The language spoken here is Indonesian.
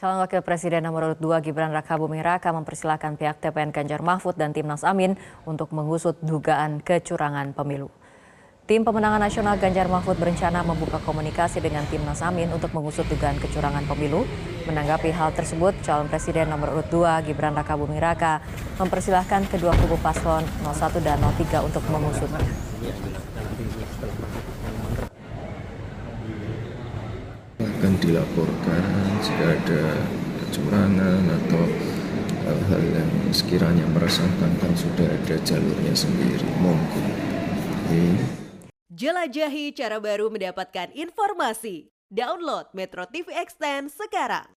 Calon Wakil Presiden nomor urut 2 Gibran Raka Buming Raka mempersilahkan pihak TPN Ganjar Mahfud dan Timnas Amin untuk mengusut dugaan kecurangan pemilu. Tim pemenangan nasional Ganjar Mahfud berencana membuka komunikasi dengan Timnas Amin untuk mengusut dugaan kecurangan pemilu. Menanggapi hal tersebut, calon presiden nomor urut 2 Gibran Raka Buming Raka mempersilahkan kedua kubu paslon 01 dan 03 untuk mengusut. Akan dilaporkan jika ada kecurangan atau hal-hal yang sekiranya meresahkan kan sudah ada jalurnya sendiri. Jadi, Jelajahi cara baru mendapatkan informasi. Download Metro TV Extend sekarang.